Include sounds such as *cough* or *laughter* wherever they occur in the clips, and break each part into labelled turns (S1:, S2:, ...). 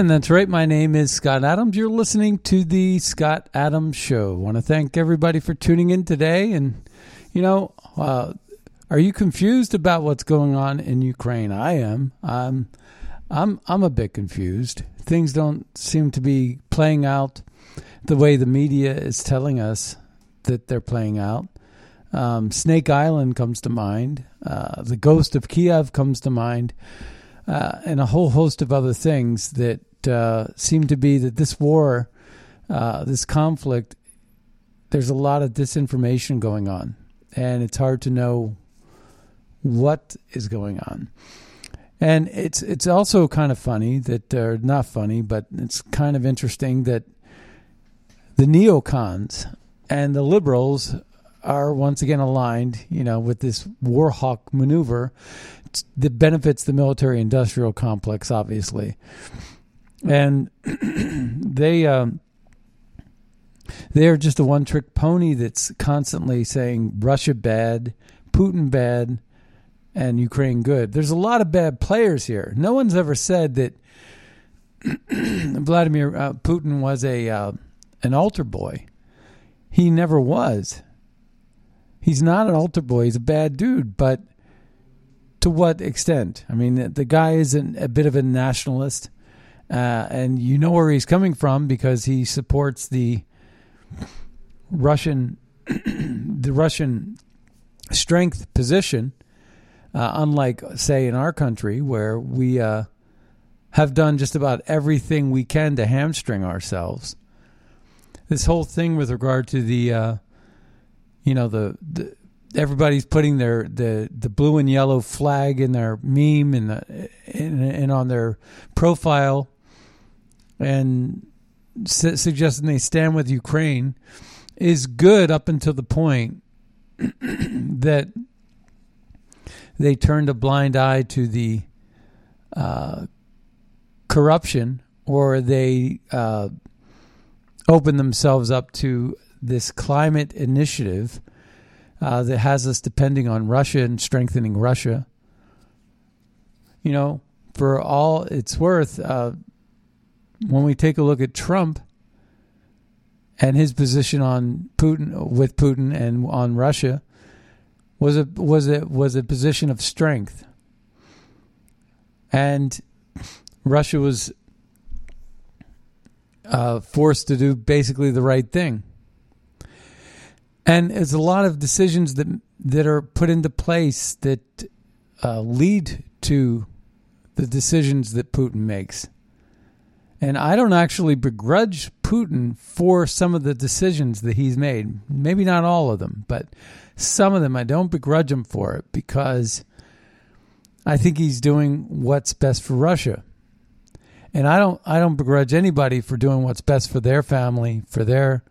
S1: And that's right. My name is Scott Adams. You're listening to the Scott Adams Show. I want to thank everybody for tuning in today. And, you know, uh, are you confused about what's going on in Ukraine? I am. I'm, I'm, I'm a bit confused. Things don't seem to be playing out the way the media is telling us that they're playing out. Um, Snake Island comes to mind. Uh, the ghost of Kiev comes to mind uh, and a whole host of other things that uh, seem to be that this war, uh, this conflict, there's a lot of disinformation going on, and it's hard to know what is going on. And it's it's also kind of funny that, or not funny, but it's kind of interesting that the neocons and the liberals are once again aligned, you know, with this war hawk maneuver that benefits the military industrial complex, obviously. And *clears throat* they um, they are just a one trick pony that's constantly saying Russia bad, Putin bad, and Ukraine good. There's a lot of bad players here. No one's ever said that *clears throat* Vladimir uh, Putin was a uh, an altar boy. He never was. He's not an altar boy. He's a bad dude, but to what extent? I mean, the guy is an, a bit of a nationalist, uh, and you know where he's coming from because he supports the Russian, *clears throat* the Russian strength position. Uh, unlike, say, in our country where we uh, have done just about everything we can to hamstring ourselves. This whole thing with regard to the, uh, you know, the, the everybody's putting their the the blue and yellow flag in their meme and and, on their profile and su- suggesting they stand with Ukraine is good up until the point *clears throat* that they turned a blind eye to the uh, corruption or they uh, open themselves up to this climate initiative uh, that has us depending on Russia and strengthening Russia. You know, for all it's worth, uh, when we take a look at Trump and his position on Putin with Putin and on Russia was a was a was a position of strength, and Russia was uh, forced to do basically the right thing. And there's a lot of decisions that that are put into place that uh, lead to the decisions that Putin makes. And I don't actually begrudge Putin for some of the decisions that he's made. Maybe not all of them, but some of them I don't begrudge him for it because I think he's doing what's best for Russia. And I don't I don't begrudge anybody for doing what's best for their family, for their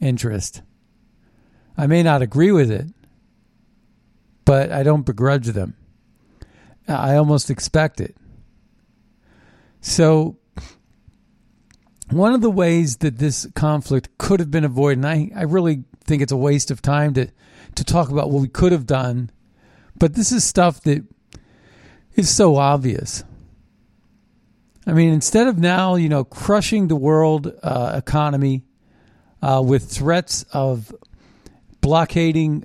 S1: interest. I may not agree with it, but I don't begrudge them. I almost expect it. So, one of the ways that this conflict could have been avoided, and I, I really think it's a waste of time to, to talk about what we could have done, but this is stuff that is so obvious. I mean, instead of now, you know, crushing the world uh, economy uh, with threats of blockading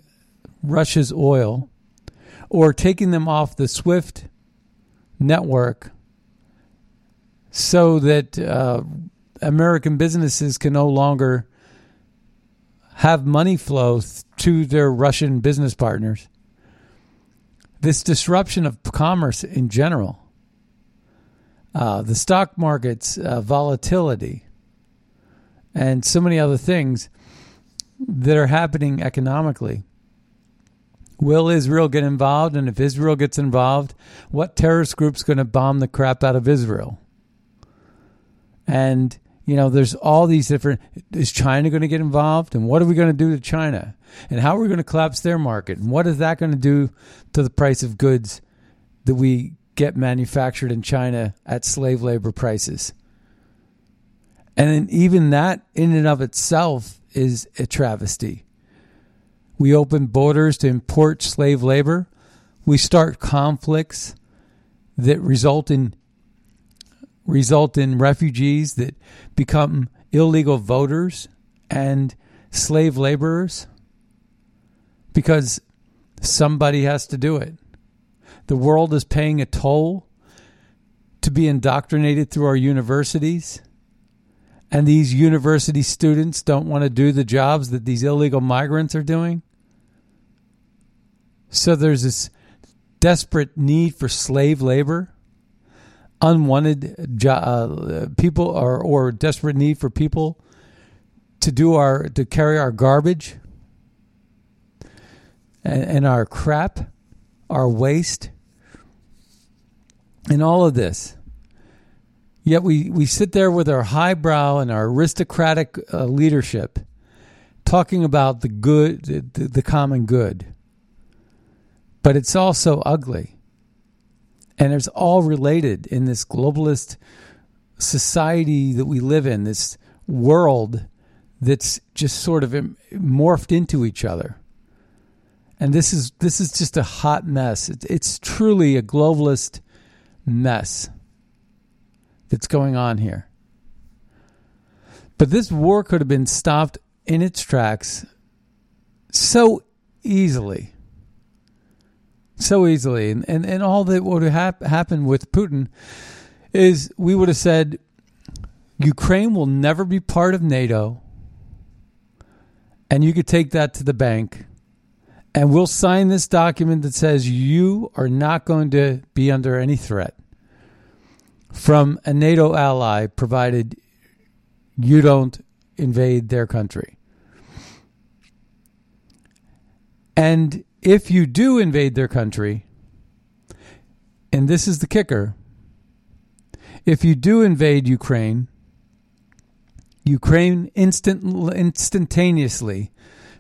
S1: Russia's oil or taking them off the SWIFT network so that uh, American businesses can no longer have money flow to their Russian business partners. This disruption of commerce in general, uh, the stock market's uh, volatility, and so many other things that are happening economically. Will Israel get involved? And if Israel gets involved, what terrorist group's going to bomb the crap out of Israel? And, you know, there's all these different. Is China going to get involved? And what are we going to do to China? And how are we going to collapse their market? And what is that going to do to the price of goods that we get manufactured in China at slave labor prices? And even that, in and of itself, is a travesty. We open borders to import slave labor. We start conflicts that result in result in refugees that become illegal voters and slave laborers because somebody has to do it. The world is paying a toll to be indoctrinated through our universities and these university students don't want to do the jobs that these illegal migrants are doing. So there's this desperate need for slave labor, unwanted jo- uh, people, or, or desperate need for people to do our to carry our garbage and, and our crap, our waste, and all of this. Yet we, we sit there with our highbrow and our aristocratic uh, leadership talking about the good, the, the common good. But it's also ugly. And it's all related in this globalist society that we live in, this world that's just sort of morphed into each other. And this is this is just a hot mess. It's, it's truly a globalist mess that's going on here. But this war could have been stopped in its tracks so easily. So easily. And, and, and all that would have hap- happened with Putin is we would have said Ukraine will never be part of NATO. And you could take that to the bank. And we'll sign this document that says you are not going to be under any threat from a NATO ally, provided you don't invade their country. And if you do invade their country, and this is the kicker if you do invade Ukraine, Ukraine instant, instantaneously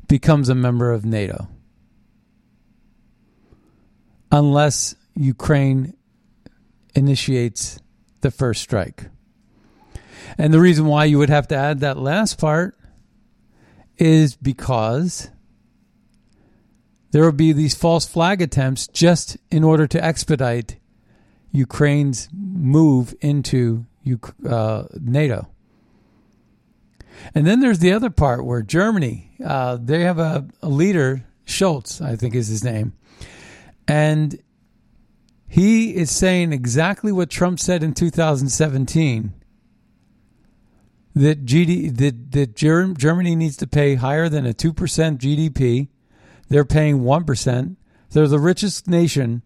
S1: becomes a member of NATO. Unless Ukraine initiates the first strike. And the reason why you would have to add that last part is because there would be these false flag attempts just in order to expedite Ukraine's move into uh, NATO. And then there's the other part where Germany, uh, they have a, a leader, Scholz, I think is his name, and he is saying exactly what Trump said in 2017 that GD that, that Germany needs to pay higher than a 2% GDP. They're paying 1%. They're the richest nation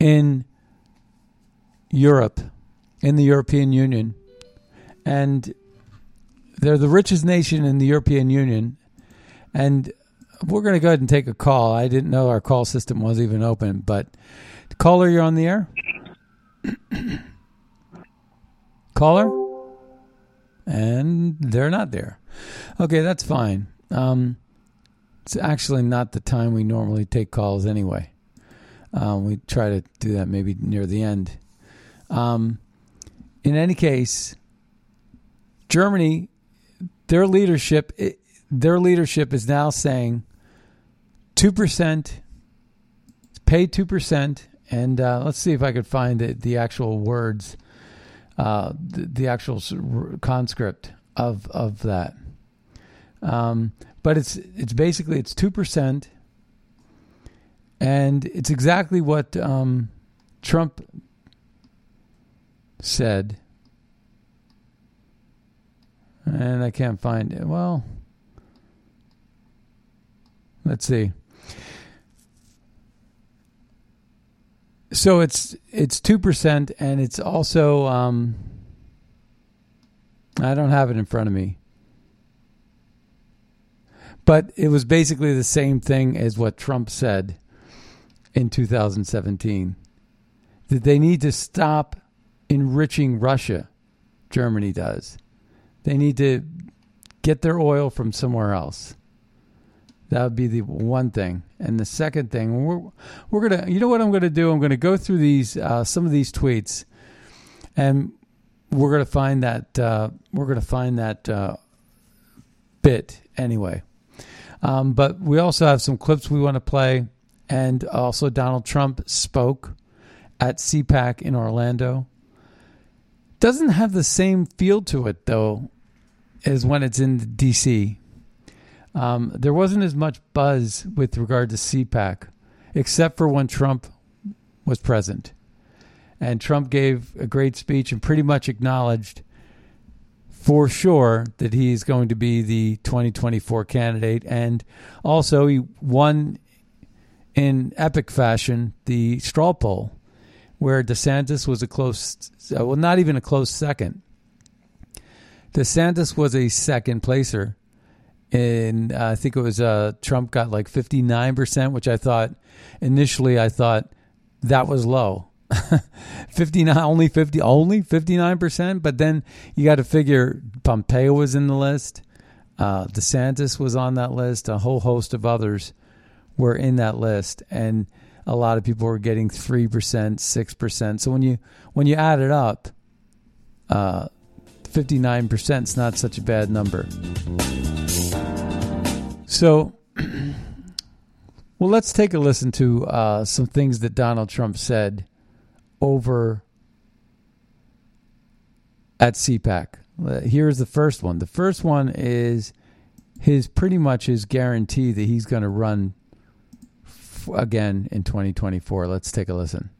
S1: in Europe, in the European Union. And they're the richest nation in the European Union. And we're going to go ahead and take a call. I didn't know our call system was even open, but Caller, you're on the air. *coughs* Caller? And they're not there. Okay, that's fine. Um, it's actually not the time we normally take calls anyway. Um, we try to do that maybe near the end. Um, in any case, Germany, their leadership, their leadership is now saying two percent, pay two percent, and uh, let's see if I could find the, the actual words, uh, the, the, actual conscript of of that. Um, but it's it's basically it's two percent, and it's exactly what um, Trump said. And I can't find it. Well, let's see. So it's it's two percent, and it's also um, I don't have it in front of me, but it was basically the same thing as what Trump said in 2017 that they need to stop enriching Russia. Germany does. They need to get their oil from somewhere else. That would be the one thing. And the second thing, we're we're gonna, you know what I'm gonna do? I'm gonna go through these uh, some of these tweets, and we're gonna find that uh, we're gonna find that uh, bit anyway. Um, but we also have some clips we want to play, and also Donald Trump spoke at CPAC in Orlando. Doesn't have the same feel to it though as when it's in D.C. Um, there wasn't as much buzz with regard to CPAC, except for when Trump was present. And Trump gave a great speech and pretty much acknowledged for sure that he's going to be the 2024 candidate. And also, he won in epic fashion the straw poll, where DeSantis was a close, well, not even a close second. DeSantis was a second placer and uh, I think it was uh, Trump got like 59%, which I thought initially I thought that was low. *laughs* 59 only 50 only 59%, but then you got to figure Pompeo was in the list. Uh, DeSantis was on that list, a whole host of others were in that list and a lot of people were getting 3%, 6%. So when you when you add it up, uh, 59% is not such a bad number. So, *clears throat* well, let's take a listen to uh, some things that Donald Trump said over at CPAC. Uh, here's the first one. The first one is his pretty much his guarantee that he's going to run f- again in 2024. Let's take a listen.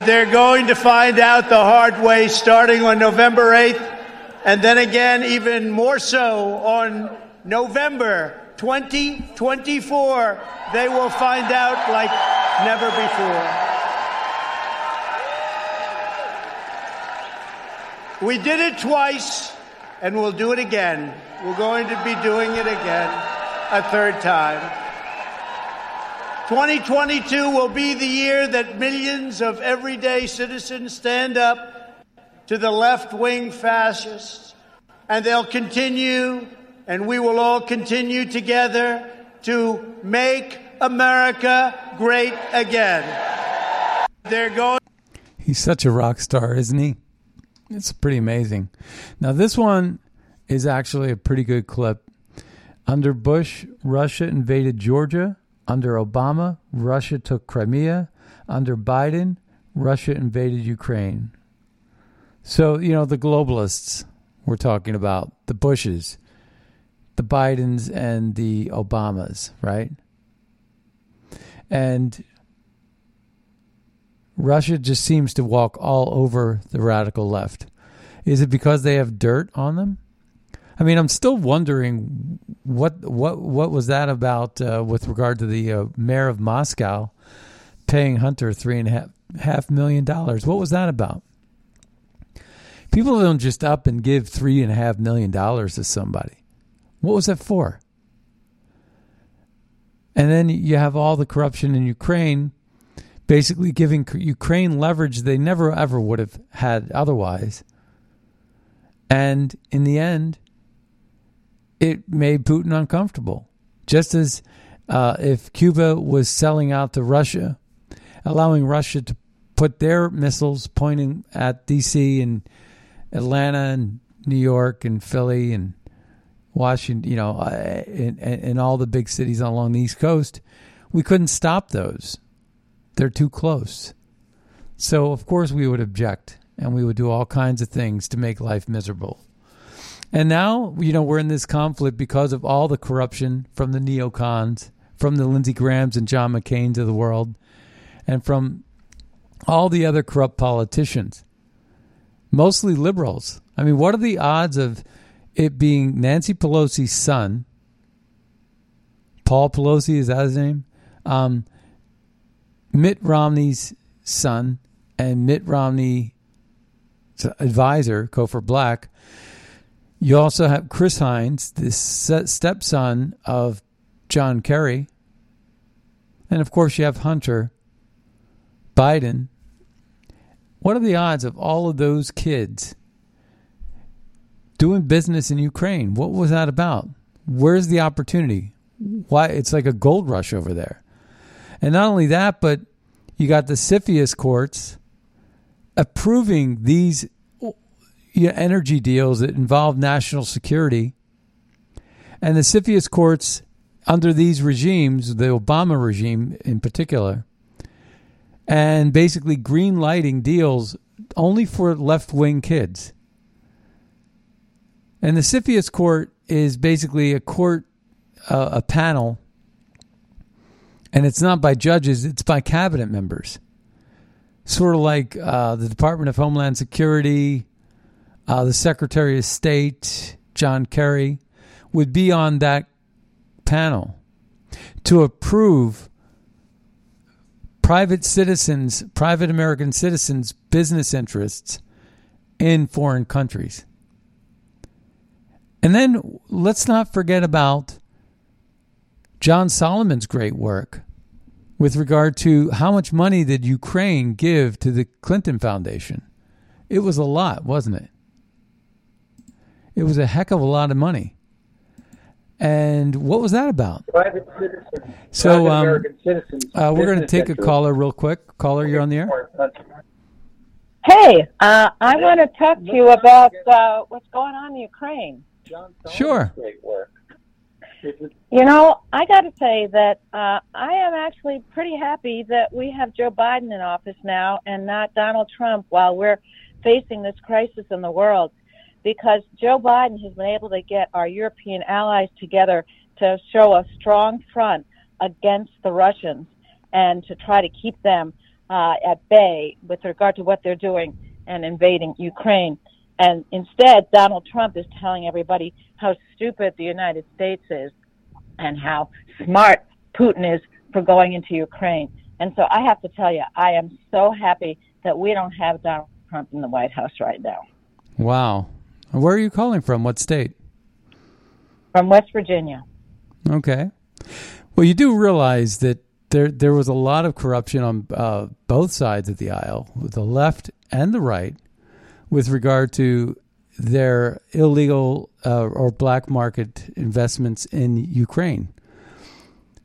S2: They're going to find out the hard way starting on November 8th, and then again, even more so on November 2024, they will find out like never before. We did it twice, and we'll do it again. We're going to be doing it again a third time. 2022 will be the year that millions of everyday citizens stand up to the left wing fascists, and they'll continue and we will all continue together to make America great again. They're going.
S1: He's such a rock star, isn't he? It's pretty amazing. Now, this one is actually a pretty good clip. Under Bush, Russia invaded Georgia. Under Obama, Russia took Crimea. Under Biden, Russia invaded Ukraine. So, you know, the globalists we're talking about, the Bushes, the Bidens and the Obamas, right? And Russia just seems to walk all over the radical left. Is it because they have dirt on them? I mean, I'm still wondering what what what was that about uh, with regard to the uh, mayor of Moscow paying Hunter three and a half half million dollars. What was that about? People don't just up and give three and a half million dollars to somebody. What was that for? And then you have all the corruption in Ukraine, basically giving Ukraine leverage they never ever would have had otherwise. And in the end, it made Putin uncomfortable. Just as uh, if Cuba was selling out to Russia allowing Russia to put their missiles pointing at D.C. and Atlanta and New York and Philly and Washington, you know, uh, and, and all the big cities along the East Coast, we couldn't stop those. They're too close. So, of course, we would object and we would do all kinds of things to make life miserable. And now, you know, we're in this conflict because of all the corruption from the neocons, from the Lindsey Grahams and John McCain's of the world, and from all the other corrupt politicians, mostly liberals. I mean, what are the odds of it being Nancy Pelosi's son? Paul Pelosi, is that his name? Um, Mitt Romney's son and Mitt Romney's advisor, Cofer Black. You also have Chris Heinz, the stepson of John Kerry. And of course, you have Hunter Biden. What are the odds of all of those kids doing business in Ukraine? What was that about? Where's the opportunity? Why it's like a gold rush over there. And not only that, but you got the CFIUS courts approving these energy deals that involve national security. And the CFIUS courts, under these regimes, the Obama regime in particular, and basically green lighting deals only for left wing kids. And the CFIUS court is basically a court, uh, a panel and it's not by judges, it's by cabinet members. Sort of like uh, the Department of Homeland Security, uh, the Secretary of State, John Kerry, would be on that panel to approve private citizens, private American citizens' business interests in foreign countries. And then let's not forget about John Solomon's great work with regard to how much money did Ukraine give to the Clinton Foundation. It was a lot, wasn't it? It was a heck of a lot of money. And what was that about?
S3: Private citizens.
S1: So,
S3: private
S1: um,
S3: American citizens.
S1: Uh, we're going to take a caller real quick. Caller, you're on the air.
S4: Hey, uh, I want to talk to you about uh, what's going on in Ukraine.
S3: John
S1: Sure.
S3: Great work.
S4: You know, I got to say that uh, I am actually pretty happy that we have Joe Biden in office now and not Donald Trump while we're facing this crisis in the world. Because Joe Biden has been able to get our European allies together to show a strong front against the Russians and to try to keep them uh, at bay with regard to what they're doing and invading Ukraine. And instead, Donald Trump is telling everybody how stupid the United States is and how smart Putin is for going into Ukraine. And so I have to tell you, I am so happy that we don't have Donald Trump in the White House right now.
S1: Wow. Where are you calling from? What state?
S4: From West Virginia.
S1: Okay. Well, you do realize that there there was a lot of corruption on uh, both sides of the aisle, the left and the right, with regard to their illegal uh, or black market investments in Ukraine.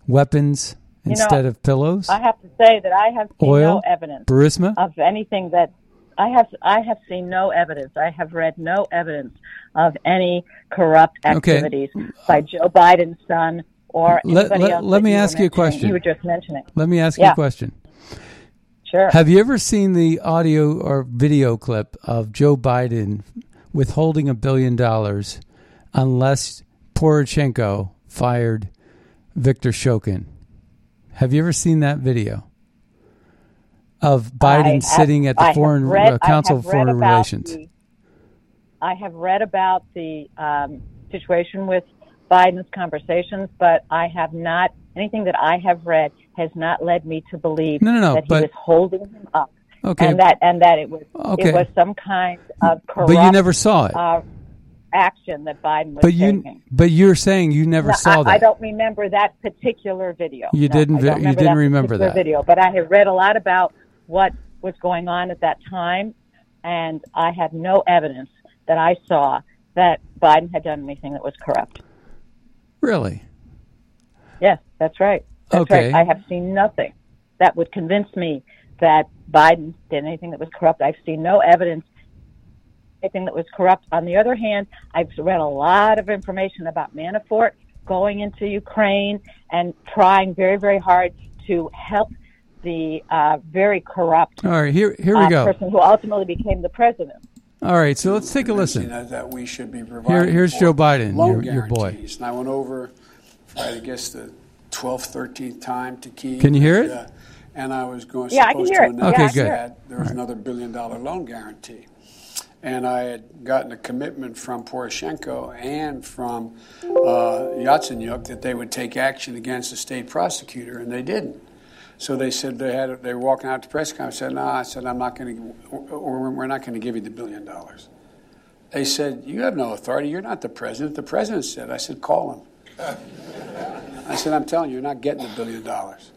S1: Weapons
S4: You know,
S1: instead of pillows.
S4: I have to say that I have seen
S1: Oil?
S4: no evidence
S1: Burisma.
S4: of anything that I have I have seen no evidence. I have read no evidence of any corrupt
S1: Okay.
S4: activities by Joe Biden's son or
S1: Let-
S4: anybody
S1: let-
S4: else.
S1: let me ask you a question.
S4: You were just mentioning.
S1: Let me ask you a question.
S4: Sure.
S1: Have you ever seen the audio or video clip of Joe Biden withholding a billion dollars unless Poroshenko fired Viktor Shokin? Have you ever seen that video of Biden
S4: have-
S1: sitting at the
S4: I
S1: Foreign
S4: read-
S1: uh, Council of Foreign Relations?
S4: the- I have read about the um, situation with Biden's conversations, but I have not anything that I have read has not led me to believe
S1: No, no, no,
S4: that he
S1: but-
S4: was holding him up,
S1: Okay,
S4: and that and that it was
S1: Okay.
S4: it was some kind of corrupt
S1: but you never saw it.
S4: uh, action that Biden was
S1: but you,
S4: taking.
S1: but you're saying you never
S4: No,
S1: saw
S4: I,
S1: that.
S4: I don't remember that particular video.
S1: You
S4: No,
S1: didn't you didn't
S4: that
S1: remember that.
S4: video, but I have read a lot about what was going on at that time, and I have no evidence that I saw that Biden had done anything that was corrupt.
S1: really?
S4: Yes, that's right. That's
S1: Okay.
S4: right. I have seen nothing that would convince me that Biden did anything that was corrupt. I've seen no evidence anything that was corrupt. On the other hand, I've read a lot of information about Manafort going into Ukraine and trying very, very hard to help the uh, very corrupt
S1: All right, here here we
S4: uh,
S1: go.
S4: person who ultimately became the president.
S1: All right, so let's take a listen.
S5: That, that we should be providing
S1: here's Joe Biden, your- your boy.
S5: And I went over, I guess, the 12th, 13th time to Kiev.
S1: Can you hear
S5: and,
S1: it?
S5: uh, and I was going
S4: Yeah, I can
S5: supposed
S4: hear
S5: to
S4: it.
S5: announce
S1: Okay,
S4: Yeah,
S1: good.
S5: that there was another billion dollar loan guarantee. And I had gotten a commitment from Poroshenko and from uh, Yatsenyuk that they would take action against the state prosecutor, and they didn't. So they said they had they were walking out to press conference. I said, "No," I said, "I'm not going to, or we're not going to give you the billion dollars." They said, "You have no authority. You're not the president." The president said, "I said, call him." *laughs* I said, "I'm telling you, you're not getting the billion dollars."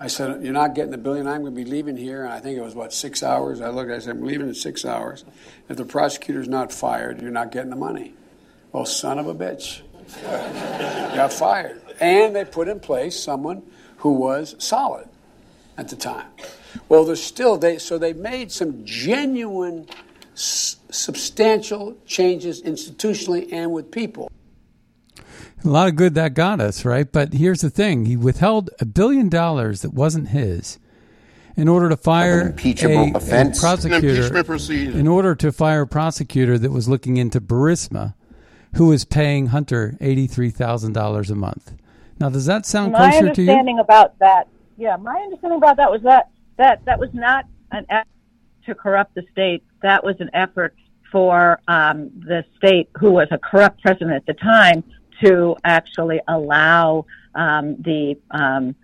S5: I said, "You're not getting the billion. I'm going to be leaving here." And I think it was what six hours. I looked. I said, "I'm leaving in six hours. If the prosecutor's not fired, you're not getting the money." Well, son of a bitch, *laughs* got fired, and they put in place someone who was solid at the time. Well, there's still they so they made some genuine, s- substantial changes institutionally and with people.
S1: A lot of good that got us, right? But here's the thing: he withheld a billion dollars that wasn't his in order to fire
S6: impeachable
S1: a, a
S6: offense.
S1: prosecutor.
S7: Impeachment.
S1: In order to fire a prosecutor that was looking into Burisma, who was paying Hunter eighty-three thousand dollars a month. Now, does that sound
S4: My
S1: closer to you?
S4: understanding about that, yeah, my understanding about that was that that that was not an effort to corrupt the state. That was an effort for um, the state, who was a corrupt president at the time, to actually allow um, the um,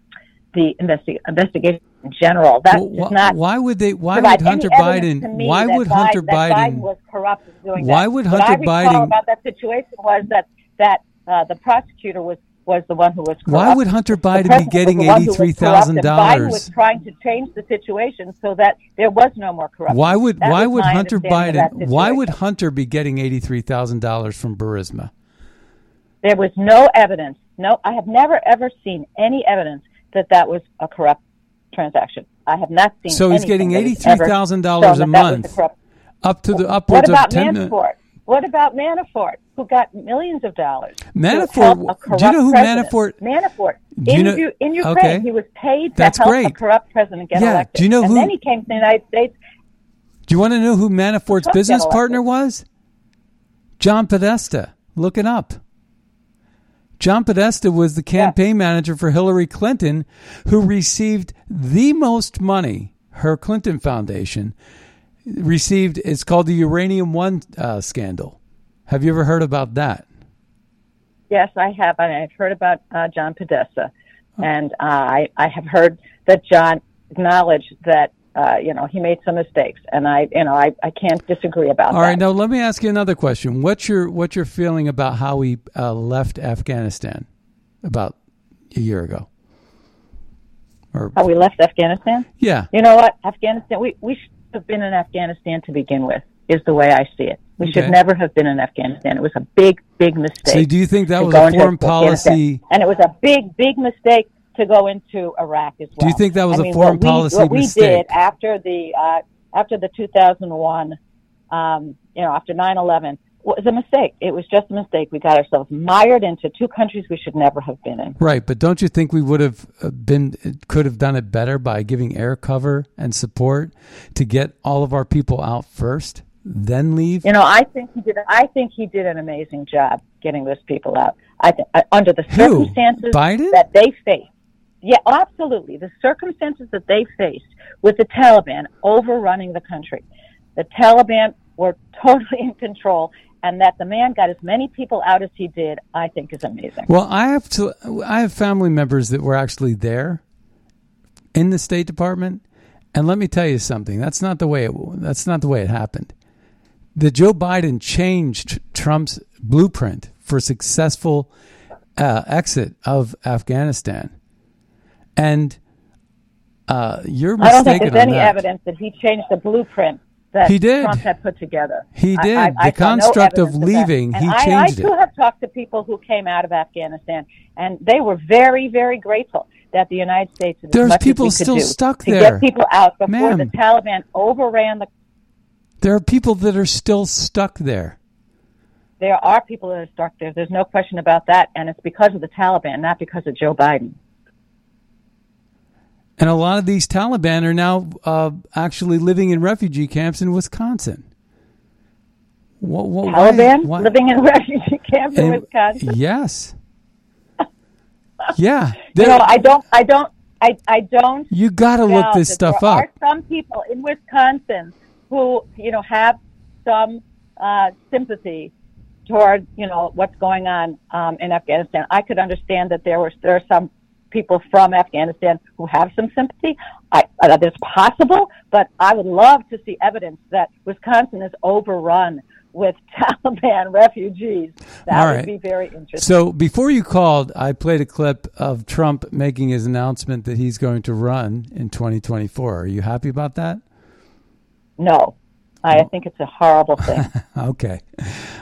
S4: the investi- investigation in general. That
S1: Well, wh-
S4: not
S1: why would they? Why would Hunter
S4: any evidence to
S1: Biden? Why would Hunter
S4: that
S1: Biden?
S4: was corrupt in doing
S1: Why
S4: that.
S1: would
S4: what
S1: Hunter
S4: I
S1: Biden-
S4: about that situation was that that uh, the prosecutor was was the one who was corrupt.
S1: Why would Hunter Biden be getting
S4: the one who was corrupt, and
S1: $83,000?
S4: Biden was trying to change the situation so that there was no more corruption.
S1: Why would
S4: That
S1: Why would Hunter Biden? Why would. Hunter be getting eighty-three thousand dollars from Burisma?
S4: There was no evidence. No, I have never ever seen any evidence that that was a corrupt transaction. I have not seen.
S1: So he's getting
S4: eighty-three
S1: thousand
S4: dollars
S1: a
S4: that that was
S1: month,
S4: corrupt-
S1: Up to the
S4: What
S1: upwards
S4: about
S1: of ten.
S4: Manafort? What about Manafort, who got millions of dollars?
S1: Manafort- do you know who
S4: president?
S1: Manafort-
S4: Manafort.
S1: Do you
S4: in,
S1: know-
S4: U- in Ukraine,
S1: okay.
S4: he was paid to
S1: That's
S4: help
S1: great.
S4: a corrupt president get
S1: Yeah,
S4: elected.
S1: do you know
S4: and
S1: who-
S4: then he came to the United States.
S1: Do you want to know who Manafort's
S4: Trump
S1: business partner was? John Podesta. Look it up. John Podesta was the campaign manager for Hillary Clinton, who received the most money. Her Clinton Foundation received. It's called the Uranium One uh, scandal. Have you ever heard about that?
S4: Yes, I have. and I've heard about uh, John Podesta,
S1: Oh.
S4: and uh, I I have heard that John acknowledged that uh, you know he made some mistakes, and I you know I, I can't disagree about
S1: All
S4: that.
S1: right, now let me ask you another question. What's your what's your feeling about how he uh, left Afghanistan about a year ago? Or
S4: How we left Afghanistan?
S1: yeah,
S4: You know what? Afghanistan. We we should have been in Afghanistan to begin with. Is the way I see it. We should never have been in Afghanistan. It was a big, big mistake.
S1: So do you think that was a foreign policy?
S4: And it was a big, big mistake to go into Iraq as well.
S1: Do you think that was
S4: I
S1: a
S4: mean,
S1: foreign
S4: we,
S1: policy
S4: what we
S1: mistake?
S4: did after the uh, after the 2001, um, you know, after 9/11 was a mistake. It was just a mistake. We got ourselves mired into two countries we should never have been in.
S1: Right, but don't you think we would have uh, been could have done it better by giving air cover and support to get all of our people out first, then leave?
S4: You know, I think he did. I think he did an amazing job getting those people out. I th- uh, under the
S1: Who?
S4: circumstances
S1: Biden?
S4: that they faced. Yeah, absolutely. The circumstances that they faced with the Taliban overrunning the country, the Taliban were *laughs* totally in control, and that the man got as many people out as he did, I think, is amazing.
S1: Well, I have to. I have family members that were actually there in the State Department, and let me tell you something. That's not the way it. That's not the way it happened. The Joe Biden changed Trump's blueprint for successful uh, exit of Afghanistan, and uh, you're mistaken
S4: I don't think there's any
S1: that.
S4: evidence that he changed the blueprint that
S1: He did.
S4: Trump had put together.
S1: He did.
S4: I- I
S1: The
S4: saw no
S1: construct of leaving,
S4: And
S1: he
S4: I,
S1: changed
S4: I too
S1: it.
S4: have talked to people who came out of Afghanistan, and they were very, very grateful that the United States as
S1: There's people still stuck
S4: to
S1: there.
S4: get people out before
S1: Ma'am.
S4: the Taliban overran the.
S1: There are people that are still stuck there.
S4: There are people that are stuck there. There's no question about that, and it's because of the Taliban, not because of Joe Biden.
S1: And a lot of these Taliban are now uh, actually living in refugee camps in Wisconsin. What, what,
S4: Taliban
S1: why-
S4: living in *laughs* refugee camps in
S1: and-
S4: Wisconsin.
S1: Yes. Yeah. *laughs*
S4: You know, I don't, I don't, I, I don't.
S1: you got to look this stuff
S4: there
S1: up.
S4: are some people in Wisconsin who, you know, have some uh, sympathy toward, you know, what's going on um, in Afghanistan. I could understand that there were there are some people from Afghanistan who have some sympathy. I, uh, that is possible, but I would love to see evidence that Wisconsin is overrun with *laughs* Taliban refugees. That
S1: All
S4: would
S1: right.
S4: be very interesting.
S1: So before you called, I played a clip of Trump making his announcement that he's going to run in 2024. Are you happy about that?
S4: no, I think it's a horrible thing. *laughs*
S1: Okay.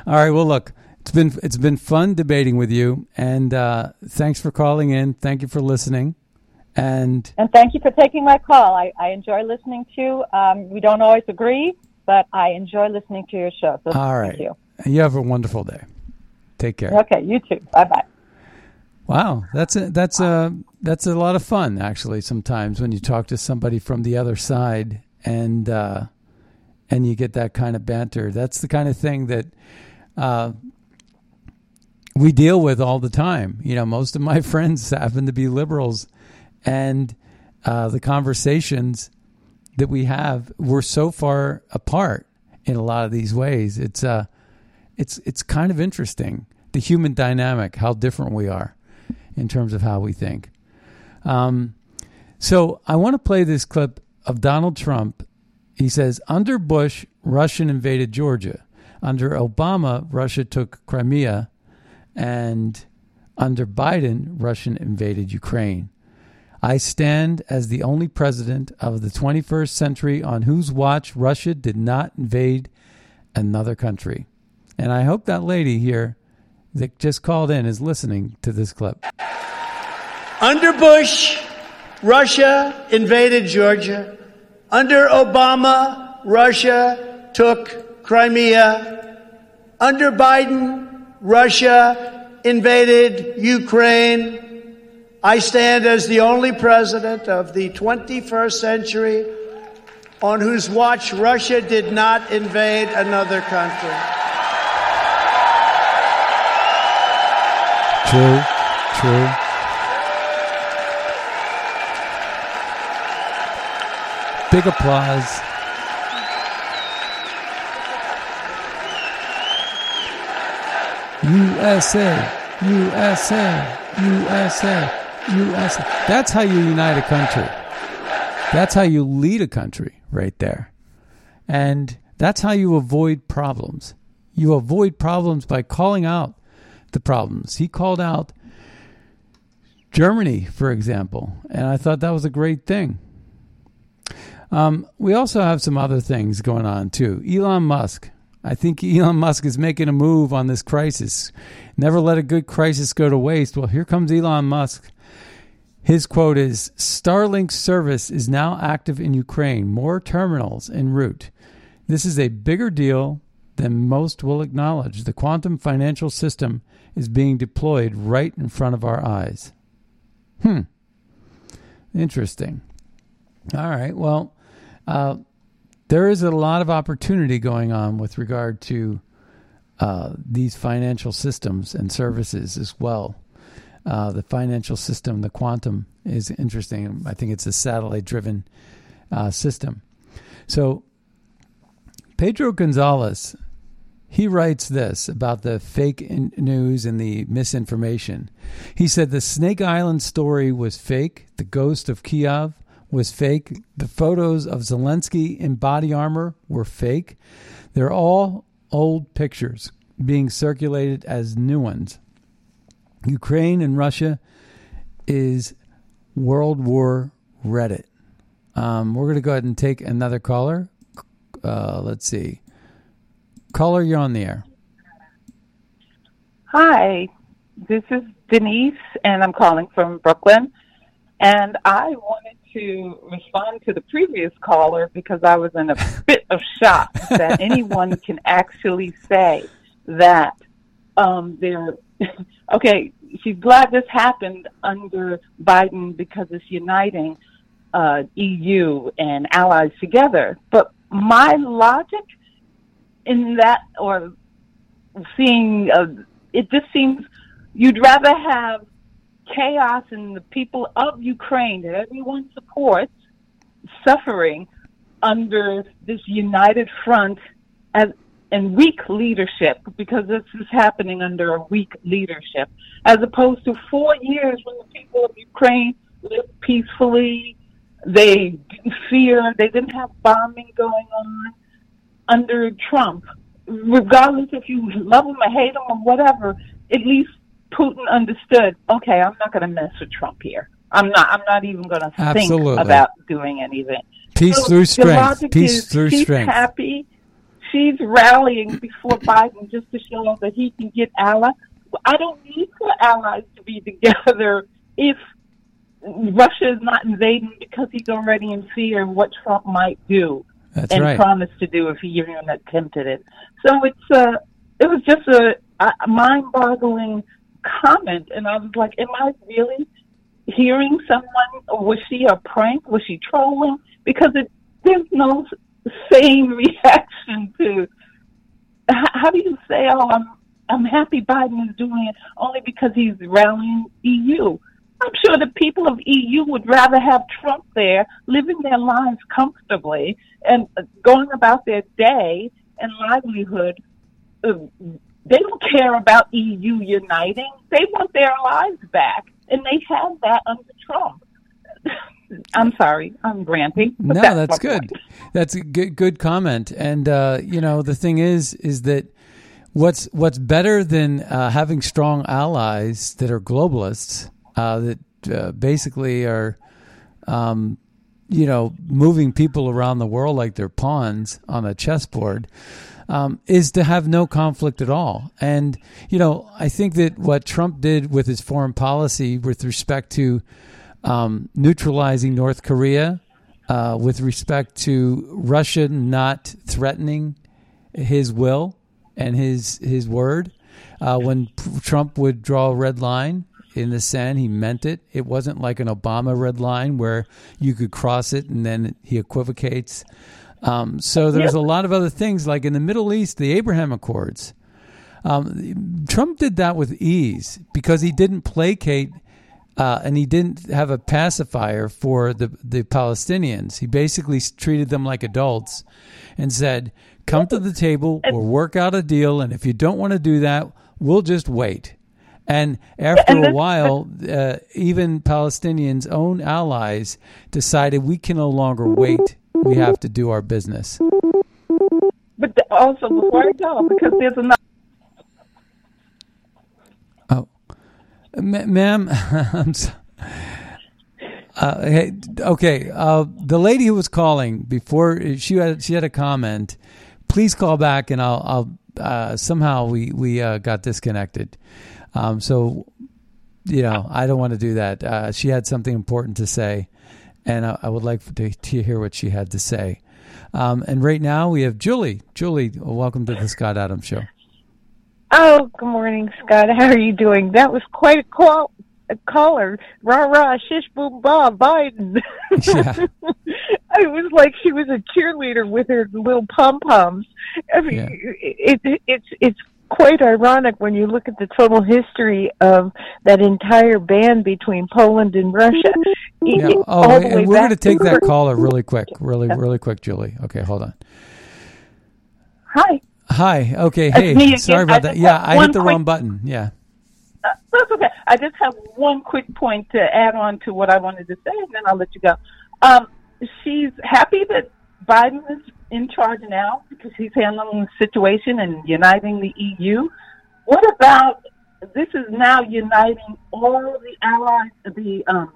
S1: All right. Well, look, it's been it's been fun debating with you, and uh, thanks for calling in. Thank you for listening, and
S4: And thank you for taking my call. I, I enjoy listening to you. Um, we don't always agree, but I enjoy listening to your show. So
S1: all
S4: thank
S1: right.
S4: you.
S1: You have a wonderful day. Take care.
S4: Okay, you too. Bye bye.
S1: Wow, that's a, that's a that's a lot of fun actually. Sometimes when you talk to somebody from the other side and uh, and you get that kind of banter, that's the kind of thing that uh, we deal with all the time. You know, most of my *laughs* friends happen to be liberals, and uh, the conversations that we have we're so far apart in a lot of these ways. It's uh, it's it's kind of interesting the human dynamic, how different we are in terms of how we think. Um, so I want to play this clip of Donald Trump. He says, under Bush, Russia invaded Georgia. Under Obama, Russia took Crimea. And under Biden, Russia invaded Ukraine. I stand as the only president of the 21st century on whose watch Russia did not invade another country. And I hope that lady here that just called in is listening to this clip.
S2: Under Bush, Russia invaded Georgia. Under Obama, Russia took Crimea. Under Biden, Russia invaded Ukraine. I stand as the only president of the 21st century on whose watch Russia did not invade another country.
S1: True, true. Big applause. USA, USA, USA, USA. That's how you unite a country. That's how you lead a country right there. And that's how you avoid problems. You avoid problems by calling out the problems. He called out Germany, for example, and I thought that was a great thing. Um, we also have some other things going on too. Elon Musk. I think Elon Musk is making a move on this crisis. Never let a good crisis go to waste. Well, here comes Elon Musk. His quote is Starlink service is now active in Ukraine, more terminals en route. This is a bigger deal than most will acknowledge. The quantum financial system is being deployed right in front of our eyes. Hmm. Interesting. All right. Well, uh, there is a lot of opportunity going on with regard to uh, these financial systems and services as well. Uh, the financial system, the quantum, is interesting. I think it's a satellite driven uh, system. So, Pedro Gonzalez, he writes this about the fake in- news and the misinformation. He said the Snake Island story was fake, the ghost of Kiev was fake, the photos of Zelensky in body armor were fake. They're all old pictures being circulated as new ones. Ukraine and Russia is World War Reddit. Um, we're going to go ahead and take another caller. Uh, let's see. Caller, you're on the air.
S6: Hi, this is Denise, and I'm calling from Brooklyn. And I wanted to respond to the previous caller because I was in a *laughs* bit of shock that anyone can actually say that um, they're *laughs* okay. She's glad this happened under Biden because it's uniting uh, EU and allies together. But my logic in that, or seeing, uh, it just seems you'd rather have chaos and the people of Ukraine that everyone supports suffering under this united front as and weak leadership because this is happening under a weak leadership as opposed to four years when the people of Ukraine lived peacefully. They didn't fear. They didn't have bombing going on under Trump. Regardless if you love him or hate him or whatever at least Putin understood, okay, I'm not going to mess with Trump here. I'm not. I'm not even going to think about doing anything.
S1: Peace
S6: So
S1: through strength. Peace
S6: is
S1: through
S6: she's
S1: strength.
S6: happy. She's rallying before Biden just to show that he can get allies. I don't need for allies to be together if Russia is not invading because he's already in fear of what Trump might do
S1: That's
S6: and
S1: right.
S6: promised to do if he even attempted it. So it's uh, it was just a, a mind-boggling comment, and I was like, "Am I really hearing someone? Was she a prank? Was she trolling? Because it there's no same *laughs* reaction to how do you say, "Oh, I'm I'm happy Biden is doing it only because he's rallying EU." I'm sure the people of EU would rather have Trump there, living their lives comfortably and uh, going about their day and livelihood. They don't care about EU uniting. They want their lives back, and they have that under Trump. *laughs* I'm sorry, I'm ranting. but
S1: No,
S6: that's
S1: that's good.
S6: point.
S1: That's a good good comment. And uh, you know, the thing is, is that what's what's better than uh, having strong allies that are globalists uh, that uh, basically are, um, you know, moving people around the world like they're pawns on a chessboard. Um, is to have no conflict at all. And, you know, I think that what Trump did with his foreign policy with respect to um, neutralizing North Korea, uh, with respect to Russia not threatening his will and his his word. Uh, when Trump would draw a red line in the sand, he meant it. It wasn't like an Obama red line where you could cross it and then he equivocates. Um, so there's a lot of other things, like in the Middle East, the Abraham Accords. Um, Trump did that with ease because he didn't placate uh, and he didn't have a pacifier for the, the Palestinians. He basically treated them like adults and said, Come to the table, we'll work out a deal, and if you don't want to do that, we'll just wait. And after a while, uh, even Palestinians' own allies decided we can no longer *laughs* wait. We have to do our business.
S6: But the, also, before I go, because there's another.
S1: Oh, Ma- ma'am, *laughs* I'm sorry. uh, hey, okay. Uh, the lady who was calling before she had she had a comment. Please call back, and I'll I'll uh, somehow we we uh, got disconnected. Um, so you know I don't want to do that. Uh, she had something important to say, and I, I would like to, to hear what she had to say. Um, and right now we have Julie. Julie, welcome to the Scott Adams Show.
S7: Oh, good morning, Scott. How are you doing? That was quite a call. A caller, rah rah, shish boom bah, Biden.
S1: Yeah. *laughs*
S7: it was like she was a cheerleader with her little pom poms. I mean,
S1: Yeah.
S7: it, it, it's it's quite ironic when you look at the total history of that entire band between Poland and Russia.
S1: Yeah. Oh, and we're going to take that caller really quick, really, really quick, Julie. Okay, hold on.
S7: Hi.
S1: Hi. Okay. Hey, sorry about that. Yeah, I hit the wrong button. Yeah.
S6: Uh, that's okay. I just have one quick point to add on to what I wanted to say, and then I'll let you go. Um, she's happy that Biden is in charge now because he's handling the situation and uniting the EU. What about this is now uniting all the allies, the um,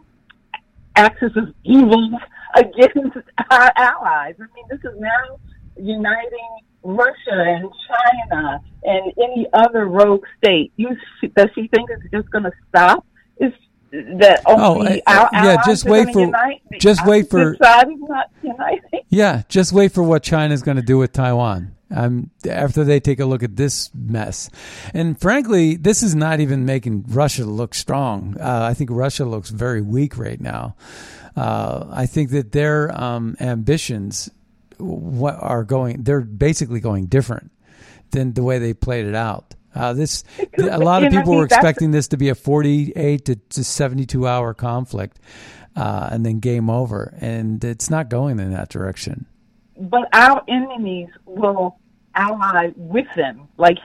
S6: axis of evil against our allies. I mean, this is now uniting Russia and China and any other rogue state. You does she think it's just going to stop? Is that
S1: Oh,
S6: only
S1: I- I-
S6: our
S1: yeah, just wait for-
S6: unite? The
S1: just wait for-
S6: opposite side is not uniting. *laughs*
S1: Yeah, just wait for what China's going to do with Taiwan. Um, after they take a look at this mess, and frankly, this is not even making Russia look strong. Uh, I think Russia looks very weak right now. Uh, I think that their um, ambitions what are going they're basically going different than the way they played it out uh, this *laughs* a lot of people were expecting this to be a 48 to, to 72 hour conflict uh, and then game over and it's not going in that direction
S6: but our enemies will ally with them. Like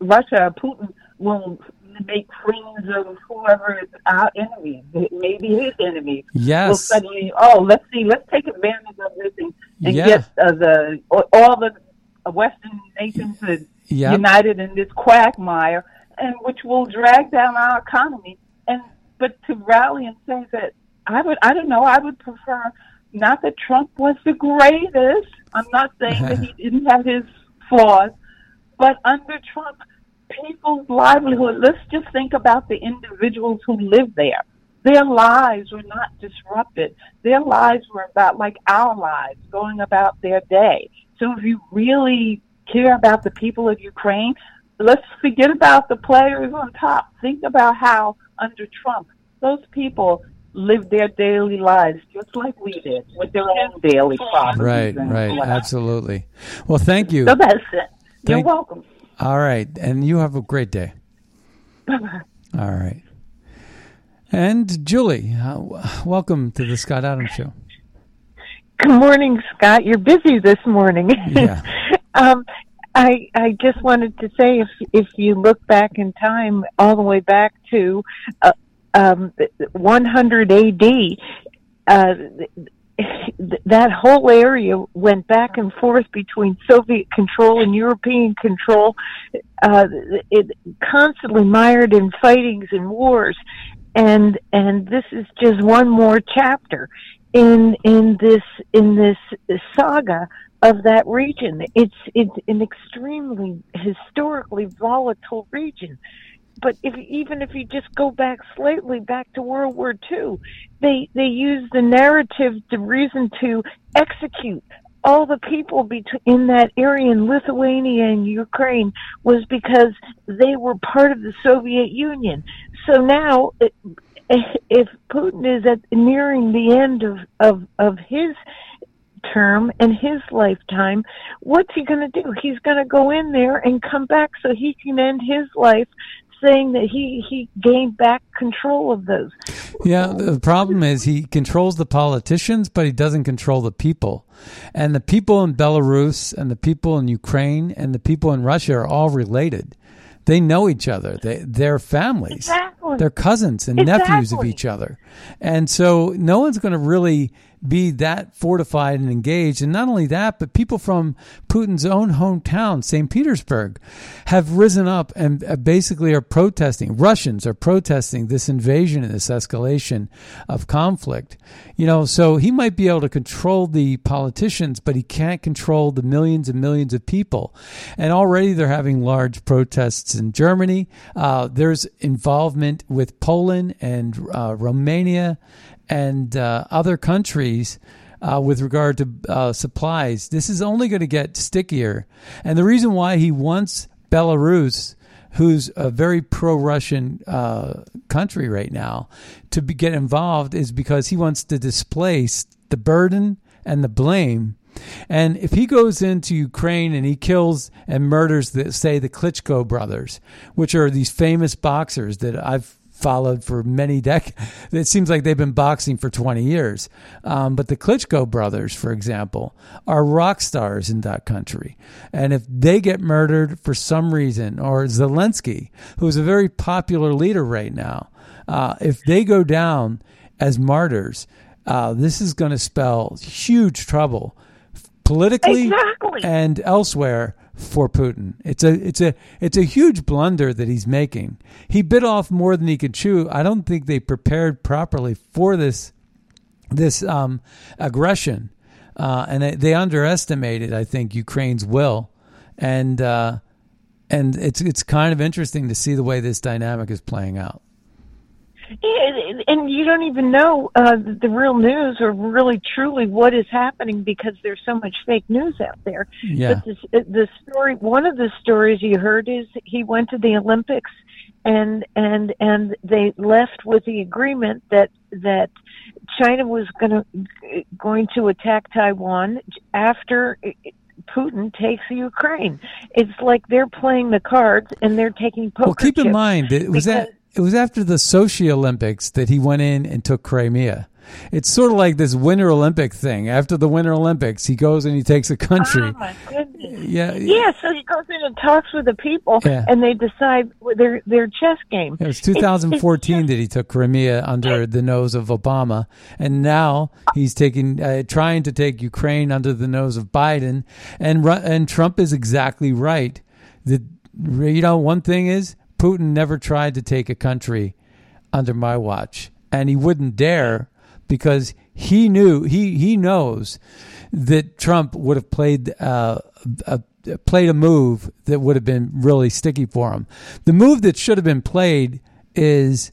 S6: Russia, Putin will make friends of whoever is our enemy, maybe his enemy.
S1: Yes.
S6: Will suddenly, oh, let's see, let's take advantage of this and, and
S1: Yeah.
S6: get uh, the all the Western nations to
S1: Yep.
S6: united in this quagmire, and which will drag down our economy. And but to rally and say that I would, I don't know, I would prefer not that Trump was the greatest. I'm not saying that he *laughs* didn't have his flaws, but under Trump, people's livelihood. Let's just think about the individuals who live there. Their lives were not disrupted. Their lives were about like our lives, going about their day. So if you really care about the people of Ukraine, let's forget about the players on top. Think about how under Trump, those people lived their daily lives just like we did with their own daily problems.
S1: right right
S6: whatnot.
S1: absolutely well thank you
S6: So that's it. You're
S1: Thank-
S6: welcome.
S1: all right and you have a great day
S6: Bye-bye.
S1: all right and julie uh, welcome to the scott adams show
S7: Good morning, Scott. You're busy this morning.
S1: Yeah. *laughs*
S7: um, I I just wanted to say if if you look back in time, all the way back to uh, um, 100 A.D., uh, that whole area went back and forth between Soviet control and European control. Uh, it constantly mired in fightings and wars, and and this is just one more chapter in in this in this saga of that region. It's it's an extremely historically volatile region. But if even if you just go back slightly back to World War II, they they use the narrative, the reason to execute all the people in that area in Lithuania and Ukraine was because they were part of the Soviet Union. So now, *laughs* if Putin is at nearing the end of of of his term and his lifetime, what's he going to do? He's going to go in there and come back so he can end his life saying that he he gained back control of those.
S1: Yeah, the problem is he controls the politicians, but he doesn't control the people. And the people in Belarus and the people in Ukraine and the people in Russia are all related. They know each other. They they're families.
S7: Exactly.
S1: They're cousins and nephews of each other. And so no one's going to really be that fortified and engaged. And not only that, but people from Putin's own hometown, St. Petersburg, have risen up and uh, basically are protesting. Russians are protesting this invasion and this escalation of conflict. You know, so he might be able to control the politicians, but he can't control the millions and millions of people. And already they're having large protests in Germany. Uh, there's involvement with Poland and uh, Romania and uh, other countries uh, with regard to uh, supplies. This is only going to get stickier. And the reason why he wants Belarus, who's a very pro Russian uh, country right now, to be, get involved is because he wants to displace the burden and the blame. And if he goes into Ukraine and he kills and murders, the, say, the Klitschko brothers, which are these famous boxers that I've followed for many decades. *laughs* It seems like they've been boxing for 20 years. Um, but the Klitschko brothers, for example, are rock stars in that country. And if they get murdered for some reason, or Zelensky, who's a very popular leader right now, uh, if they go down as martyrs, uh, this is going to spell huge trouble politically
S7: Exactly.
S1: and elsewhere for Putin. It's a it's a it's a huge blunder that he's making. He bit off more than he could chew. I don't think they prepared properly for this this um, aggression. uh, and they, they underestimated, I think, Ukraine's will, and uh, and it's it's kind of interesting to see the way this dynamic is playing out.
S7: Yeah, and you don't even know uh, the real news or really truly what is happening because there's so much fake news out there.
S1: Yeah.
S7: But this, the story, one of the stories you heard is he went to the Olympics and and and they left with the agreement that that China was going to going to attack Taiwan after Putin takes the Ukraine. It's like they're playing the cards and they're taking poker.
S1: Well, keep in mind was that it was after the Sochi Olympics that he went in and took Crimea. It's sort of like this Winter Olympic thing. After the Winter Olympics, he goes and he takes a country.
S7: Oh goodness!
S1: Yeah,
S7: Yeah, so he goes in and talks with the people,
S1: Yeah.
S7: and they decide their their chess game.
S1: It was 2014 that he took Crimea under the nose of Obama, and now he's taking, uh, trying to take Ukraine under the nose of Biden. And and Trump is exactly right. The you know one thing is Putin never tried to take a country under my watch, and he wouldn't dare because he knew he he knows that Trump would have played uh, a played a move that would have been really sticky for him. The move that should have been played is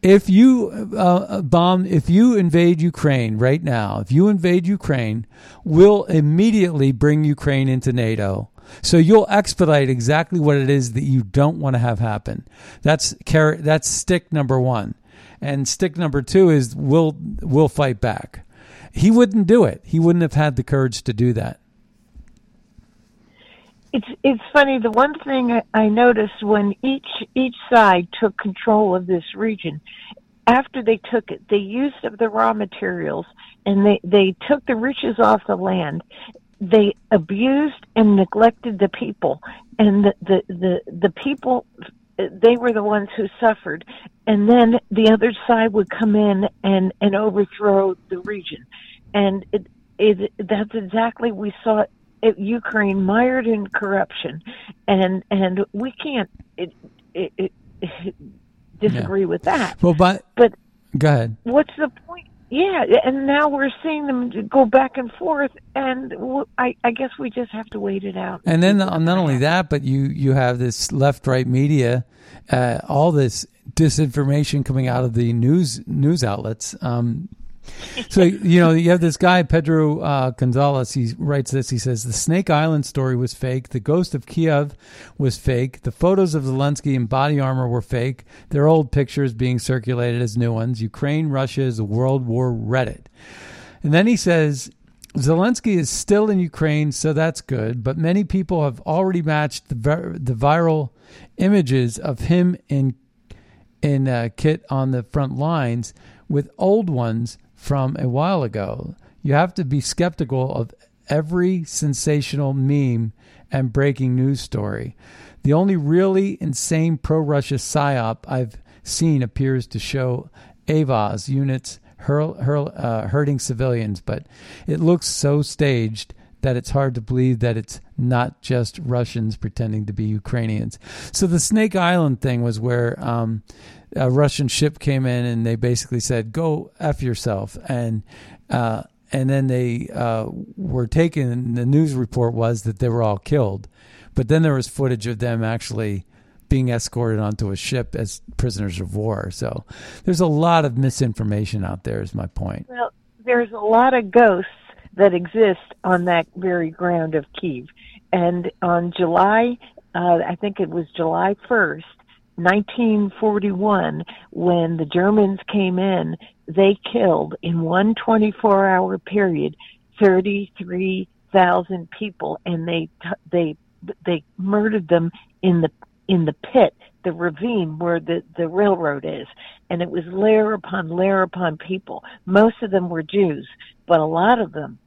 S1: if you uh, bomb, if you invade Ukraine right now, if you invade Ukraine, we'll immediately bring Ukraine into NATO. So you'll expedite exactly what it is that you don't want to have happen. That's That's stick number one, and stick number two is we'll we'll fight back. He wouldn't do it. He wouldn't have had the courage to do that.
S7: It's it's funny. The one thing I- I noticed when each each side took control of this region, after they took it, they used up the raw materials and they they took the riches off the land. They abused and neglected the people, and the the the, the people they were the ones who suffered. And then the other side would come in and and overthrow the region. And it, it that's exactly we saw it, Ukraine mired in corruption. And and we can't it, it, *laughs* disagree with that.
S1: Well, but
S7: but
S1: go ahead.
S7: what's the point yeah and now we're seeing them go back and forth and I guess we just have to wait it out
S1: And then not only that, but you you have this left right media, uh, all this disinformation coming out of the news news outlets. Um, so you know you have this guy Pedro uh, Gonzalez. He writes this. He says the Snake Island story was fake. The ghost of Kiev was fake. The photos of Zelensky in body armor were fake. They're old pictures being circulated as new ones. Ukraine, Russia is a World War Reddit. And then he says Zelensky is still in Ukraine, so that's good. But many people have already matched the, vir- the viral images of him in in uh, kit on the front lines with old ones from a while ago. You have to be skeptical of every sensational meme and breaking news story. The only really insane pro Russia psyop I've seen appears to show Azov units hurl, hurl, uh, hurting civilians, but it looks so staged that it's hard to believe that it's not just Russians pretending to be Ukrainians. So the Snake Island thing was where um, a Russian ship came in and they basically said, "Go f yourself," and uh, and then they uh, were taken. The news report was that they were all killed, but then there was footage of them actually being escorted onto a ship as prisoners of war. So there's a lot of misinformation out there. Is my point.
S7: Well, there's a lot of ghosts that exist on that very ground of Kiev. And on July, uh, I think it was July 1st, 1941, when the Germans came in, they killed in one 24 hour period 33,000 people and they, they, they murdered them in the, in the pit, the ravine where the, the railroad is. And it was layer upon layer upon people. Most of them were Jews, but a lot of them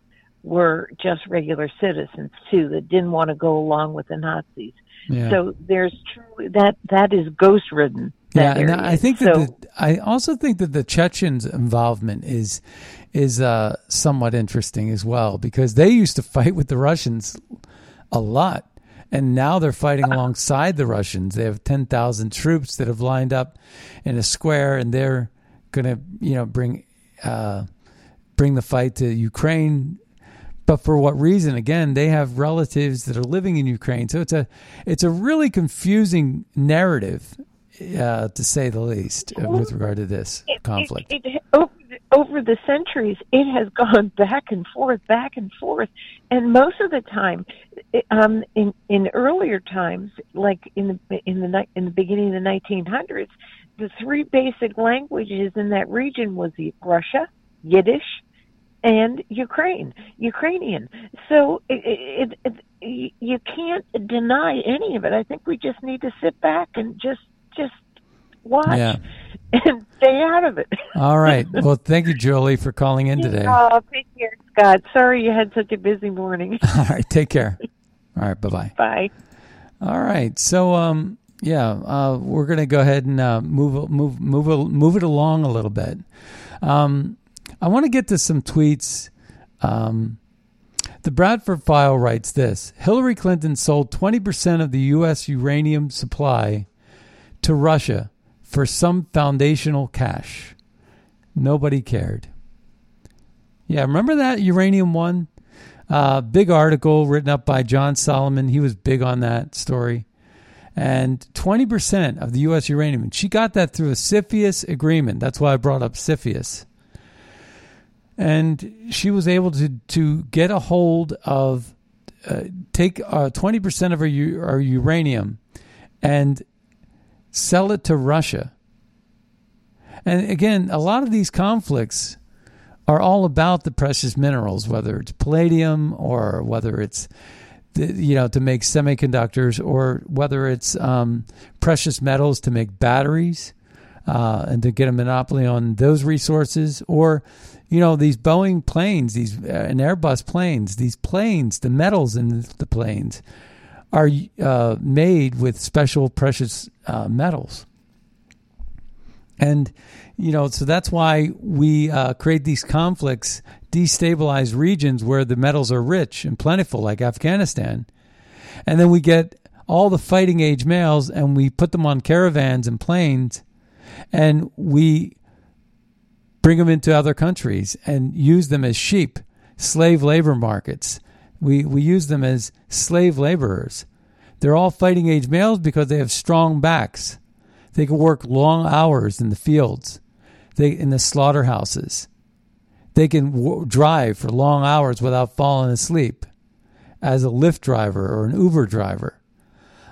S7: were just regular citizens too that didn't want to go along with the Nazis.
S1: Yeah.
S7: So there's truly that that is ghost ridden.
S1: Yeah, and. I think that
S7: so,
S1: the, I also think that the Chechens' involvement is is uh, somewhat interesting as well because they used to fight with the Russians a lot, and now they're fighting alongside the Russians. They have ten thousand troops that have lined up in a square, and they're going to you know bring uh, bring the fight to Ukraine but for what reason? Again, they have relatives that are living in Ukraine, so it's a it's a really confusing narrative, uh, to say the least, uh, with regard to this
S7: It-
S1: conflict.
S7: It, it, over, the, over the centuries, it has gone *laughs* back and forth, back and forth, and most of the time, um, in in earlier times, like in the in the in the beginning of the 1900s, the three basic languages in that region was Russia, Yiddish, and Ukraine, Ukrainian. So it, it, it, you can't deny any of it. I think we just need to sit back and just just watch
S1: Yeah. *laughs*
S7: and stay out of it.
S1: All right. *laughs* Well, thank you, Jolie, for calling in today.
S7: Oh, take care, Scott. Sorry you had such a busy morning. *laughs*
S1: All right. Take care. All right. Bye bye.
S7: Bye.
S1: All right. So, um, yeah, uh, we're going to go ahead and uh, move move move move it along a little bit. Um, I want to get to some tweets. Um, the Bradford File writes this: Hillary Clinton sold twenty percent of the U.S. uranium supply to Russia for some foundational cash. Nobody cared. Yeah, remember that uranium one? Uh, big article written up by John Solomon. He was big on that story. And 20% of the U.S. uranium, she got that through a CFIUS agreement. That's why I brought up CFIUS. And she was able to, to get a hold of, uh, take uh, 20% of her, u- our uranium and sell it to Russia. And again, a lot of these conflicts are all about the precious minerals, whether it's palladium or whether it's you know to make semiconductors or whether it's um, precious metals to make batteries uh, and to get a monopoly on those resources or you know these Boeing planes, these uh, and Airbus planes, these planes, the metals in the planes are uh, made with special precious uh, metals. And, you know, so that's why we uh, create these conflicts, destabilize regions where the metals are rich and plentiful, like Afghanistan. And then we get all the fighting age males and we put them on caravans and planes and we bring them into other countries and use them as sheep, slave labor markets. We, we use them as slave laborers. They're all fighting age males because they have strong backs. They can work long hours in the fields, they in the slaughterhouses. They can w- drive for long hours without falling asleep as a Lyft driver or an Uber driver.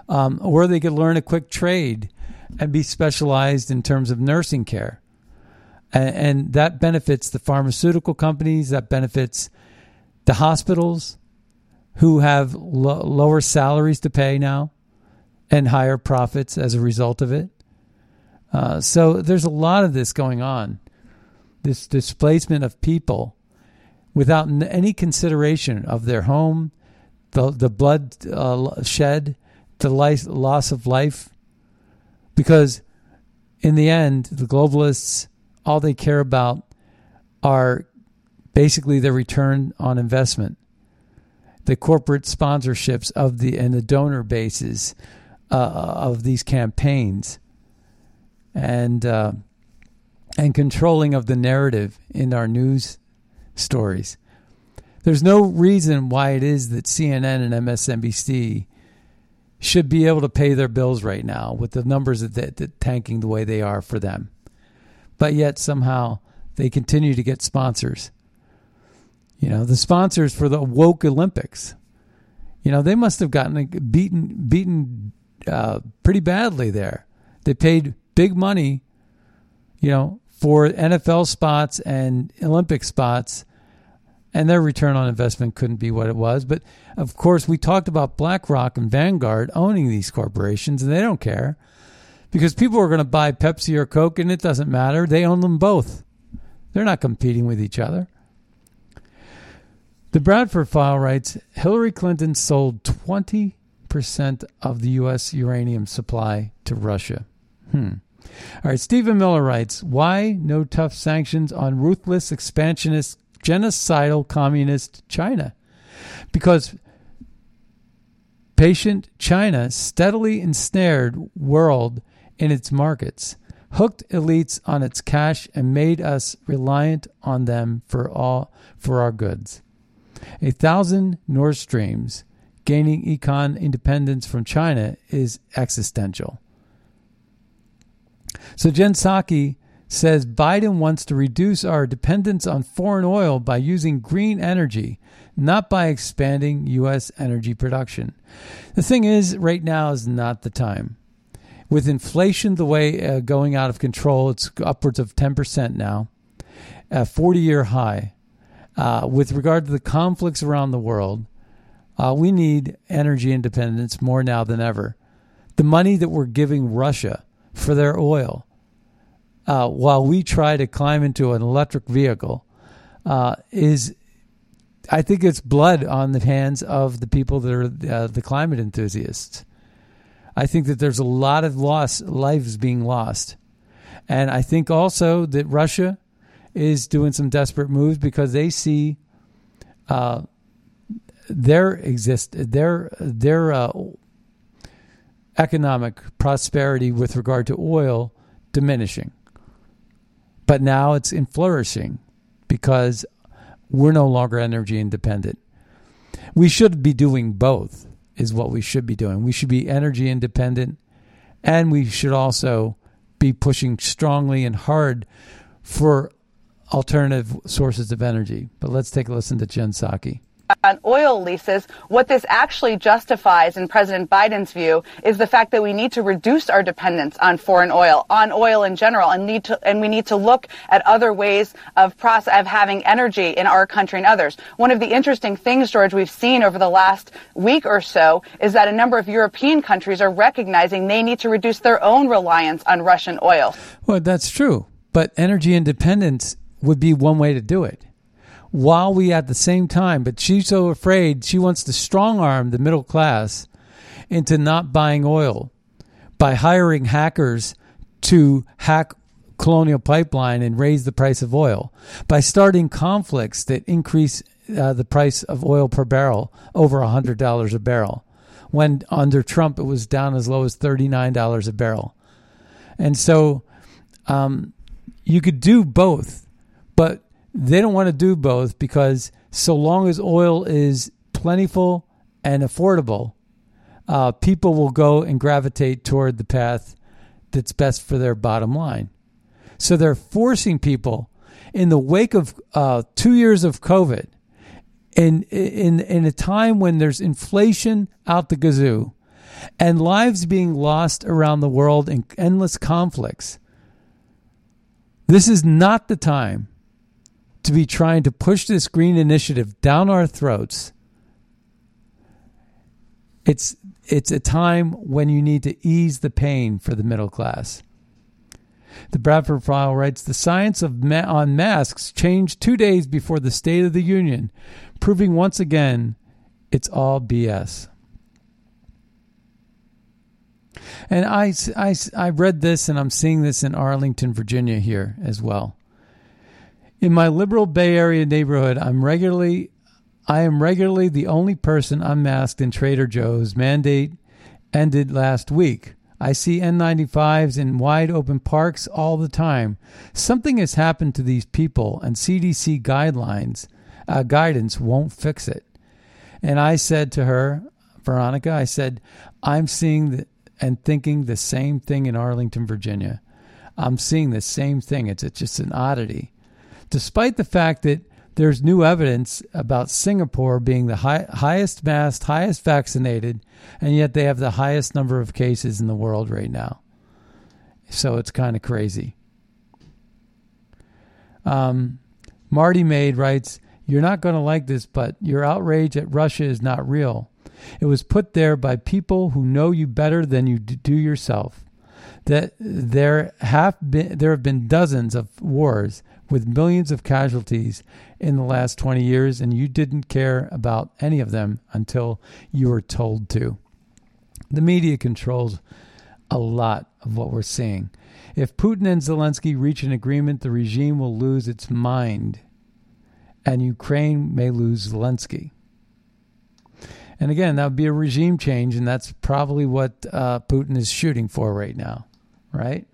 S1: Um, or they could learn a quick trade and be specialized in terms of nursing care. And, and that benefits the pharmaceutical companies, that benefits the hospitals who have lo- lower salaries to pay now and higher profits as a result of it. Uh, so there's a lot of this going on, this displacement of people without any consideration of their home, the the blood uh, shed, the life, loss of life, because in the end, the globalists all they care about are basically their return on investment, the corporate sponsorships of the and the donor bases uh, of these campaigns and uh, and controlling of the narrative in our news stories. There's no reason why it is that CNN and MSNBC should be able to pay their bills right now with the numbers that, that, that tanking the way they are for them, but yet somehow they continue to get sponsors. You know, the sponsors for the woke Olympics. You know, they must have gotten beaten beaten uh, pretty badly there. They paid big money, you know, for NFL spots and Olympic spots, and their return on investment couldn't be what it was. But of course, we talked about BlackRock and Vanguard owning these corporations, and they don't care because people are going to buy Pepsi or Coke, and it doesn't matter. They own them both. They're not competing with each other. The Bradford file writes Hillary Clinton sold 20% of the U.S. uranium supply to Russia. Hmm. All right, Stephen Miller writes Why no tough sanctions on ruthless, expansionist, genocidal communist China? Because patient China steadily ensnared world in its markets, hooked elites on its cash, and made us reliant on them for all for our goods. A thousand Nord Streams gaining econ independence from China is existential. So Jen Psaki says Biden wants to reduce our dependence on foreign oil by using green energy, not by expanding U.S. energy production. The thing is, right now is not the time. With inflation the way uh, going out of control, it's upwards of 10% now, a 40 year high. Uh, with regard to the conflicts around the world, uh, we need energy independence more now than ever. The money that we're giving Russia for their oil, uh, while we try to climb into an electric vehicle, uh, is I think it's blood on the hands of the people that are uh, the climate enthusiasts. I think that there's a lot of loss lives being lost, and I think also that Russia is doing some desperate moves because they see uh, their exist their their uh, economic prosperity with regard to oil diminishing. But now it's in flourishing because we're no longer energy independent. We should be doing both, is what we should be doing. We should be energy independent and we should also be pushing strongly and hard for alternative sources of energy. But let's take a listen to Jen Psaki
S8: on oil leases, what this actually justifies, in President Biden's view, is the fact that we need to reduce our dependence on foreign oil, on oil in general, and need to, and we need to look at other ways of process, of having energy in our country and others. One of the interesting things, George, we've seen over the last week or so is that a number of European countries are recognizing they need to reduce their own reliance on Russian oil.
S1: Well, that's true. But energy independence would be one way to do it while we at the same time, but she's so afraid she wants to strong arm the middle class into not buying oil by hiring hackers to hack colonial pipeline and raise the price of oil by starting conflicts that increase uh, the price of oil per barrel over $100 a barrel when under Trump it was down as low as $39 a barrel. And so um, you could do both, but they don't want to do both because so long as oil is plentiful and affordable, uh, people will go and gravitate toward the path that's best for their bottom line. So they're forcing people in the wake of uh, two years of COVID, in in in a time when there's inflation out the gazoo, and lives being lost around the world in endless conflicts. This is not the time to be trying to push this green initiative down our throats. It's it's a time when you need to ease the pain for the middle class. The Bradford File writes the science of ma- on masks changed two days before the State of the Union, proving once again it's all BS. And I, I, I read this and I'm seeing this in Arlington, Virginia here as well. In my liberal Bay Area neighborhood, I'm regularly I am regularly the only person unmasked in Trader Joe's. Mandate ended last week. I see N95s in wide open parks all the time. Something has happened to these people, and CDC guidelines uh, guidance won't fix it. And I said to her, Veronica, I said, I'm seeing the, and thinking the same thing in Arlington, Virginia. I'm seeing the same thing. It's, it's just an oddity despite the fact that there's new evidence about Singapore being the high, highest masked, highest vaccinated, and yet they have the highest number of cases in the world right now. So it's kind of crazy. Um, MartyrMade writes, You're not going to like this, but your outrage at Russia is not real. It was put there by people who know you better than you do yourself. That there have been there have been dozens of wars with millions of casualties in the last 20 years, and you didn't care about any of them until you were told to. The media controls a lot of what we're seeing. If Putin and Zelensky reach an agreement, the regime will lose its mind, and Ukraine may lose Zelensky. And again, that would be a regime change, and that's probably what uh, Putin is shooting for right now, right?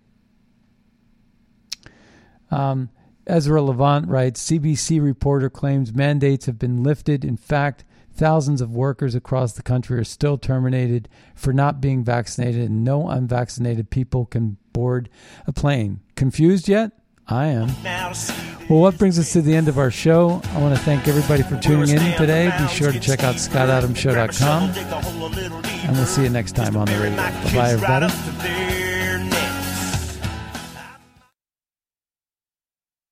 S1: Um, Ezra Levant writes CBC reporter claims mandates have been lifted. In fact, thousands of workers across the country are still terminated for not being vaccinated, and no unvaccinated people can board a plane. Confused yet? I am. Well, what brings us to the end of our show? I want to thank everybody for tuning in today. Be sure to check out scottadamshow.com. And we'll see you next time on the radio. Bye everybody.